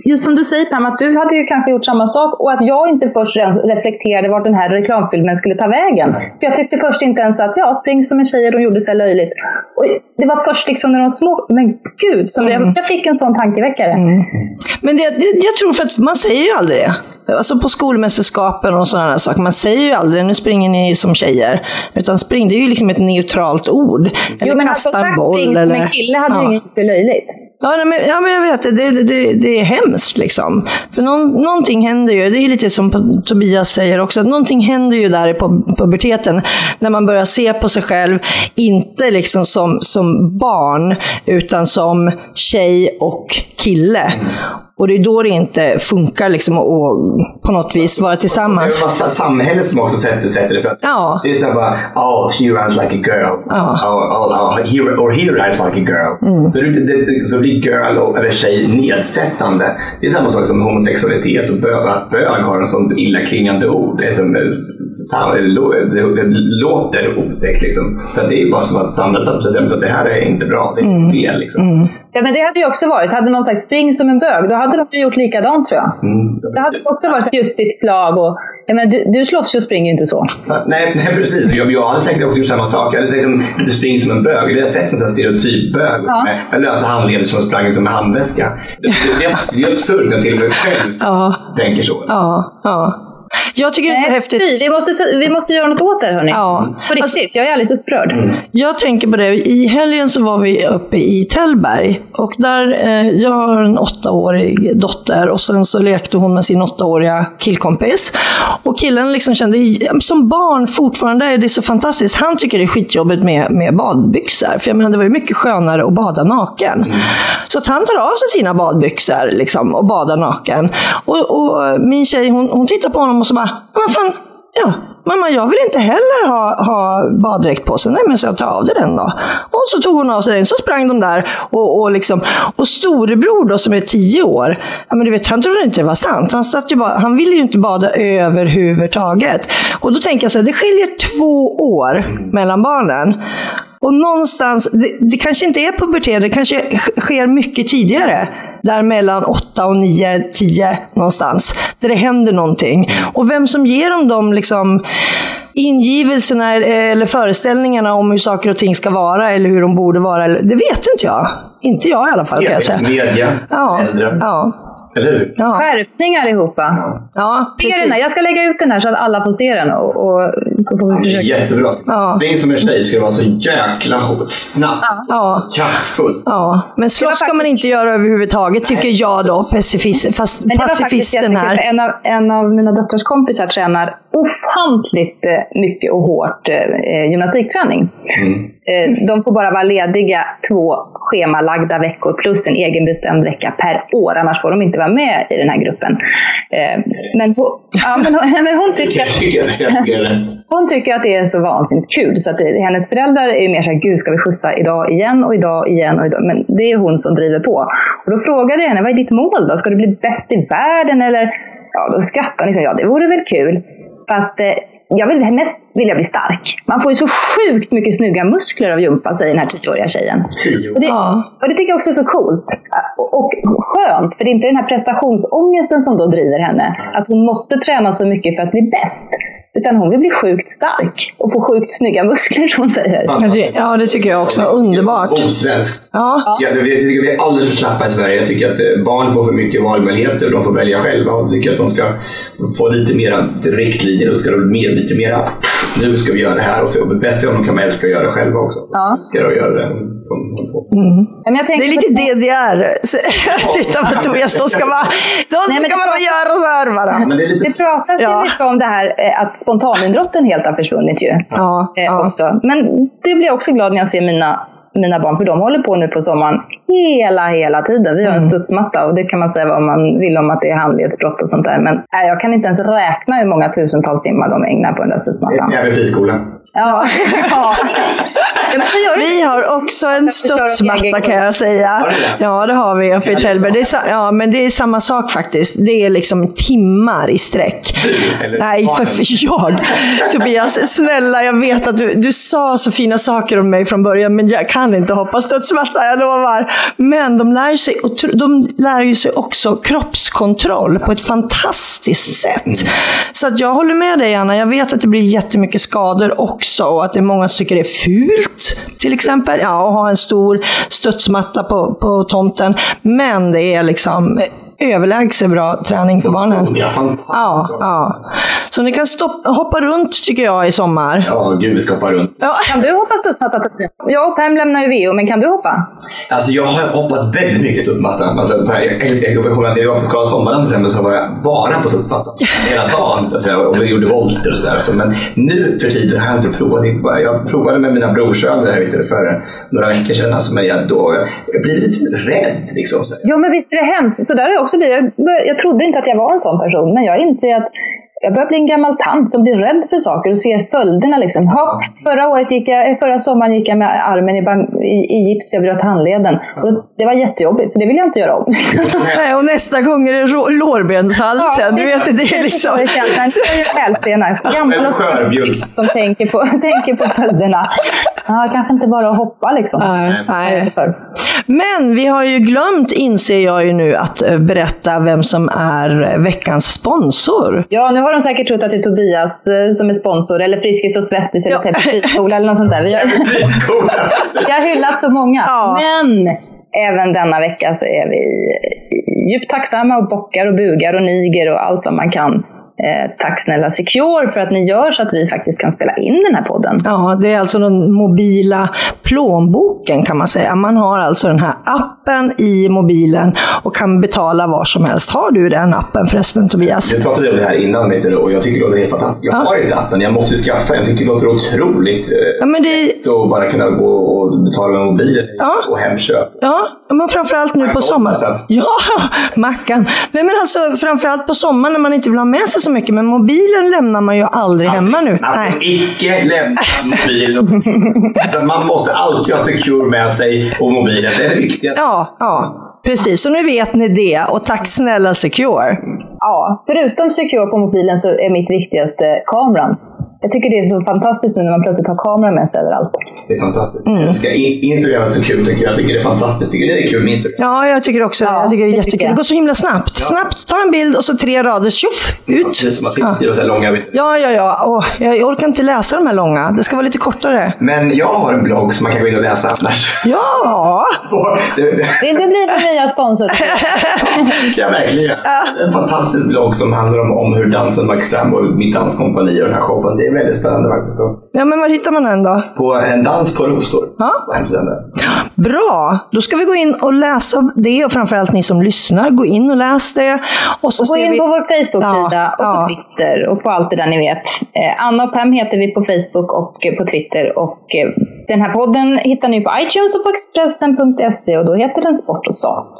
[SPEAKER 2] just som du säger Pam, att du hade ju kanske gjort samma sak och att jag inte först reflekterade vart den här reklamfilmen skulle ta vägen. För jag tyckte först inte ens att, ja, spring som en tjej och de gjorde så här löjligt. Och det var först liksom när de små, men gud, som jag, jag fick en sån tankeväckare.
[SPEAKER 3] Men det, det, jag tror för att man säger ju aldrig det. Alltså på skolmästerskapen och sådana saker. Man säger ju aldrig nu springer ni som tjejer. Utan spring, det är ju liksom ett neutralt ord. Eller
[SPEAKER 2] Jo men
[SPEAKER 3] kasta
[SPEAKER 2] alltså
[SPEAKER 3] en boll.
[SPEAKER 2] spring som
[SPEAKER 3] eller,
[SPEAKER 2] en kille hade
[SPEAKER 3] ja.
[SPEAKER 2] ju det löjligt.
[SPEAKER 3] Ja, men, ja, men jag vet det. Det, det, det är hemskt liksom. För någon, någonting händer ju. Det är lite som Tobias säger också. Att någonting händer ju där i pu- puberteten. När man börjar se på sig själv, inte liksom som, som barn, utan som tjej och kille. Och det är då det inte funkar liksom att på något vis vara
[SPEAKER 4] Det
[SPEAKER 3] tillsammans.
[SPEAKER 4] är massa samhället som också sätter, sätter det. För att
[SPEAKER 3] Ja.
[SPEAKER 4] Det är så bara, oh, she runs like a girl.
[SPEAKER 3] Ja.
[SPEAKER 4] Oh, oh, oh, he, or he rides like a girl.
[SPEAKER 3] Mm.
[SPEAKER 4] Så, det, det, så blir girl och- eller tjej nedsättande. Det är samma sak som homosexualitet och bög. Att bög har en sån illaklingande ord. Det, är som, det, lå- det, det låter otäckt. Liksom. För det är bara som att samhället har bestämt att det här är inte bra. Det är
[SPEAKER 3] Mm.
[SPEAKER 4] fel. Liksom.
[SPEAKER 2] Ja men det hade ju också varit, hade någon sagt spring som en bög, då hade de gjort likadant tror jag.
[SPEAKER 4] Mm.
[SPEAKER 2] Det hade också varit spjutigt slag och, ja, men du, du slåss ju och springer ju inte så.
[SPEAKER 4] Ja, Nej, nej precis. Jag, jag hade säkert också gjort samma sak. Jag hade tänkt springer som en bög. Jag har sett en sån här stereotyp bög.
[SPEAKER 2] Ja.
[SPEAKER 4] Med, med lösa handleder som sprang som en handväska. Det, det, det, är abs- det är absurt när jag till och med själv
[SPEAKER 3] Ja.
[SPEAKER 4] tänker så.
[SPEAKER 3] Ja, ja. Jag tycker det är så
[SPEAKER 2] Nej,
[SPEAKER 3] häftigt.
[SPEAKER 2] fy, vi, måste, vi måste göra något åt det här hörni.
[SPEAKER 3] Ja.
[SPEAKER 2] På riktigt, jag är alldeles upprörd.
[SPEAKER 3] Jag tänker på det, i helgen så var vi uppe i Tällberg och där, eh, jag har en åttaårig dotter och sen så lekte hon med sin åttaåriga killkompis. Och killen liksom kände, som barn fortfarande är det så fantastiskt. Han tycker det är skitjobbigt med, med badbyxor, för jag menar det var ju mycket skönare att bada naken. Så att han tar av sig sina badbyxor liksom, och badar naken. Och, och min tjej hon, hon tittar på honom och så bara, vad fan, Ja, mamma jag vill inte heller ha, ha baddräkt på sig. Nej men så jag tar av dig den då. Och så tog hon av sig den, så sprang de där. Och, och, liksom, och storebror då som är tio år, ja, men du vet, han trodde inte det var sant. Han, satt ju bara, han ville ju inte bada överhuvudtaget. Och då tänker jag så här, det skiljer två år mellan barnen. Och någonstans, det, det kanske inte är pubertet, det kanske sker mycket tidigare. Där mellan 8 och 9, 10 någonstans. Där det händer någonting. Och vem som ger dem de liksom ingivelserna eller föreställningarna om hur saker och ting ska vara eller hur de borde vara, det vet inte jag. Inte jag i alla fall kan jag säga.
[SPEAKER 4] Media,
[SPEAKER 3] Ja,
[SPEAKER 4] äldre.
[SPEAKER 3] ja,
[SPEAKER 4] Eller hur?
[SPEAKER 3] ja,
[SPEAKER 2] Skärpning allihopa.
[SPEAKER 3] ja
[SPEAKER 2] Se den här.
[SPEAKER 3] precis.
[SPEAKER 2] Jag ska lägga ut den här så att alla får se den. Och, och så får vi
[SPEAKER 4] Det är
[SPEAKER 2] försöka.
[SPEAKER 4] jättebra.
[SPEAKER 3] Ja.
[SPEAKER 4] Spring som en tjej ska vara så jäkla snabb,
[SPEAKER 3] Ja,
[SPEAKER 4] kraftfull.
[SPEAKER 3] ja. Men slåss ska man inte göra överhuvudtaget tycker jag då, pacifist, fast
[SPEAKER 2] Men
[SPEAKER 3] pacifisten här.
[SPEAKER 2] en av, en av mina döttrars kompisar tränar ofantligt eh, mycket och hårt eh, gymnastikträning.
[SPEAKER 4] Mm.
[SPEAKER 2] Eh, de får bara vara lediga två schemalagda veckor plus en egenbestämd vecka per år. Annars får de inte vara med i den här gruppen. Eh, men, hon, ja, men, hon, men hon, tycker, hon tycker att det är så vansinnigt kul. Så att det, hennes föräldrar är mer såhär, gud ska vi skjutsa idag igen och idag igen och idag. Men det är hon som driver på. Och då frågade jag henne, vad är ditt mål då? Ska du bli bäst i världen eller? Ja, då skrattade hon liksom, ja det vore väl kul. Fast jag vill mest vilja bli stark. Man får ju så sjukt mycket snygga muskler av gympa, säger den här tioåriga tjejen.
[SPEAKER 4] Tio.
[SPEAKER 2] Och det, och det tycker jag också är så coolt. Och, och skönt, för det är inte den här prestationsångesten som då driver henne. Att hon måste träna så mycket för att bli bäst. Utan hon vill bli sjukt stark och få sjukt snygga muskler, som hon säger.
[SPEAKER 3] Ja, det, tycker jag också. Underbart.
[SPEAKER 4] Osvenskt.
[SPEAKER 3] Ja.
[SPEAKER 4] Ja, det- jag tycker vi är alldeles för slappa i Sverige. Jag tycker att eh, barn får för mycket valmöjligheter och de får välja själva. Och jag tycker att de ska få lite mera riktlinjer och ska de mer, lite mera nu ska vi göra det här. Och så, det bästa är om de kan älska att göra det själva också.
[SPEAKER 2] Ja.
[SPEAKER 4] Älskar att göra det.
[SPEAKER 2] Jag
[SPEAKER 3] Det är lite DDR. Titta på Tobias, de ska bara, de
[SPEAKER 2] Nej, men
[SPEAKER 3] ska
[SPEAKER 2] det-
[SPEAKER 3] bara göra så här bara.
[SPEAKER 4] Men det är lite...
[SPEAKER 2] Det pratas
[SPEAKER 3] Ja.
[SPEAKER 2] ju mycket om det här eh, att spontanidrotten helt har försvunnit ju.
[SPEAKER 3] Ja,
[SPEAKER 2] Eh,
[SPEAKER 3] ja.
[SPEAKER 2] också. Men det blir jag också glad när jag ser mina, mina barn, för de håller på nu på sommaren hela, hela tiden. Vi har
[SPEAKER 3] Mm.
[SPEAKER 2] en studsmatta och det kan man säga vad man vill om att det är handledsbrott och sånt där. Men äh, jag kan inte ens räkna hur många tusentals timmar de ägnar på den där studsmattan.
[SPEAKER 4] Även friskola.
[SPEAKER 2] Ja, ja. ju
[SPEAKER 3] Vi har också en studsmatta kan jag säga. Ja, det har vi uppe i Tällberg. Det är sa- Ja, men det är samma sak faktiskt. Det är liksom timmar i sträck. Nej, för, för jag. Tobias, snälla, jag vet att du, du sa så fina saker om mig från början, men jag kan inte hoppa studsmatta, jag lovar. Men de lär, sig, de lär ju sig också kroppskontroll på ett fantastiskt sätt. Så att jag håller med dig, Anna. Jag vet att det blir jättemycket skador också och att det är många som tycker det är fult, till exempel. Ja, att ha en stor studsmatta på, på tomten. Men det är liksom överlägset bra träning för barnen.
[SPEAKER 4] Ja.
[SPEAKER 3] Ja, ja. Så ni kan stoppa, hoppa runt tycker jag i sommar.
[SPEAKER 4] Ja, gud vi ska hoppa runt.
[SPEAKER 3] Ja.
[SPEAKER 2] Kan du hoppa studsmatta? Jag och Pam lämnar ju VO, men kan du hoppa?
[SPEAKER 4] Alltså jag har hoppat väldigt mycket studsmatta. Alltså, jag, jag, jag kommer ihåg när jag var på Skara till exempel så var jag bara på studsmattan hela dagen. Alltså, jag- och vi gjorde volter och sådär. Alltså, men nu för tiden har jag inte provat. Inte bara. Jag provade med mina brorsöner här för några veckor sedan. Alltså, men jag, då, jag blev lite rädd. Liksom, så.
[SPEAKER 2] Ja, men visst är det hemskt. Så där har jag också blivit. Jag, jag trodde inte att jag var en sån person, men jag inser att jag börjar bli en gammal tant som blir rädd för saker och ser följderna. Liksom. Hopp, förra, året gick jag, eh, förra sommaren gick jag med armen i, bang, i, i gips för jag bröt handleden. Och det var jättejobbigt, så det vill jag inte göra om.
[SPEAKER 3] Nej, och nästa gång är det lårbenshalsen. du vet, det är liksom...
[SPEAKER 2] Som en hälsena. Gammal och liksom, som tänker på, tänker på följderna. Ja, kanske inte bara att hoppa liksom.
[SPEAKER 3] Nej. Men vi har ju glömt, inser jag ju nu, att eh, berätta vem som är veckans sponsor.
[SPEAKER 2] Ja, nu har de säkert trott att det är Tobias eh, som är sponsor, eller Friskis och Svettis, eller
[SPEAKER 3] Ja.
[SPEAKER 2] Friskola eller något sånt där. Vi har, vi har hyllat så många.
[SPEAKER 3] Ja.
[SPEAKER 2] Men även denna vecka så är vi djupt tacksamma och bockar och bugar och niger och allt vad man kan. Eh, tack snälla Secure för att ni gör så att vi faktiskt kan spela in den här podden.
[SPEAKER 3] Ja, det är alltså den mobila plånboken kan man säga. Man har alltså den här appen i mobilen och kan betala var som helst. Har du den appen förresten Tobias?
[SPEAKER 4] Nu pratade vi om det här innan du, och jag tycker det låter helt fantastiskt. Jag
[SPEAKER 3] Ja.
[SPEAKER 4] har inte appen, jag måste ju skaffa Jag tycker det låter otroligt eh,
[SPEAKER 3] Ja, men det,
[SPEAKER 4] lätt att bara kunna gå och betala med mobilen
[SPEAKER 3] Ja.
[SPEAKER 4] och Hemköp.
[SPEAKER 3] Ja, men framförallt nu på
[SPEAKER 4] Mackan
[SPEAKER 3] sommaren.
[SPEAKER 4] också.
[SPEAKER 3] Ja, mackan. Nej, men alltså framförallt på sommaren när man inte vill ha med sig så mycket. Men mobilen lämnar man ju aldrig hemma nu.
[SPEAKER 4] Man
[SPEAKER 3] Nej.
[SPEAKER 4] icke lämna mobilen. Man måste alltid ha Secure med sig och mobilen. Det är det viktiga.
[SPEAKER 3] Ja, ja, precis. Så nu vet ni det. Och tack snälla Secure.
[SPEAKER 2] Ja, förutom Secure på mobilen så är mitt viktigaste kameran. Jag tycker det är så fantastiskt nu när man plötsligt har kameran med sig överallt.
[SPEAKER 4] Det är fantastiskt.
[SPEAKER 3] Mm.
[SPEAKER 4] Jag älskar In- Instagram är så kul tycker jag. Jag tycker det är fantastiskt. Tycker ni det är kul med Instagram?
[SPEAKER 3] Ja, jag tycker också det.
[SPEAKER 2] Ja,
[SPEAKER 3] Jag tycker det är
[SPEAKER 2] det
[SPEAKER 3] jättekul.
[SPEAKER 2] tycker jag.
[SPEAKER 3] Det går så himla snabbt. Snabbt, ta en bild och så tre rader, tjoff, ut.
[SPEAKER 4] Det är som att man skriva så här långa
[SPEAKER 3] Ja, ja, ja. Åh, jag orkar inte läsa de här långa. Det ska vara lite kortare.
[SPEAKER 4] Men jag har en blogg som man kan gå in och läsa annars.
[SPEAKER 3] Ja!
[SPEAKER 2] Vill du bli vår nya sponsor?
[SPEAKER 4] det kan jag verkligen göra. En fantastisk blogg som handlar om, om hur dansen växt fram och mitt danskompani och den här showen. Är väldigt spännande faktiskt. Då.
[SPEAKER 3] Ja, men var hittar man den då?
[SPEAKER 4] På en dans på rosor.
[SPEAKER 3] Ja.
[SPEAKER 4] På hemsidan där.
[SPEAKER 3] Bra! Då ska vi gå in och läsa det och framförallt ni som lyssnar, gå in och läs det. Och så
[SPEAKER 2] Gå
[SPEAKER 3] ser
[SPEAKER 2] in
[SPEAKER 3] vi...
[SPEAKER 2] på vår Facebook-sida
[SPEAKER 3] Ja,
[SPEAKER 2] och på
[SPEAKER 3] ja.
[SPEAKER 2] Twitter och på allt det där ni vet. Eh, Anna och Pam heter vi på Facebook och eh, på Twitter. Och eh, den här podden hittar ni på iTunes och på Expressen.se och då heter den Sport och sånt.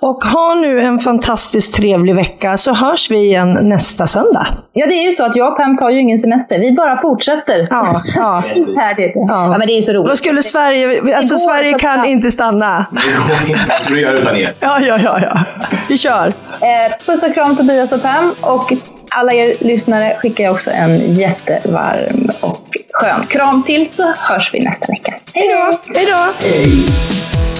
[SPEAKER 3] Och ha nu en fantastiskt trevlig vecka så hörs vi igen nästa söndag.
[SPEAKER 2] Ja, det är ju så att jag och Pam tar ju ingen semester semester. Vi bara fortsätter.
[SPEAKER 3] Ja, ja.
[SPEAKER 2] Härligt.
[SPEAKER 3] Ja.
[SPEAKER 2] Ja. men det är så
[SPEAKER 3] Då
[SPEAKER 2] roligt.
[SPEAKER 3] skulle Sverige, alltså
[SPEAKER 2] går
[SPEAKER 3] Sverige
[SPEAKER 2] så
[SPEAKER 3] kan
[SPEAKER 2] snabbt.
[SPEAKER 3] inte stanna.
[SPEAKER 4] Det går inte. Utan er?
[SPEAKER 3] Ja, ja, ja, ja. Vi kör.
[SPEAKER 2] Eh, puss och kram Tobias och Pam. Och alla er lyssnare skickar jag också en jättevarm och skön kram till så hörs vi nästa vecka. Hej då!
[SPEAKER 3] Hej då.
[SPEAKER 1] Du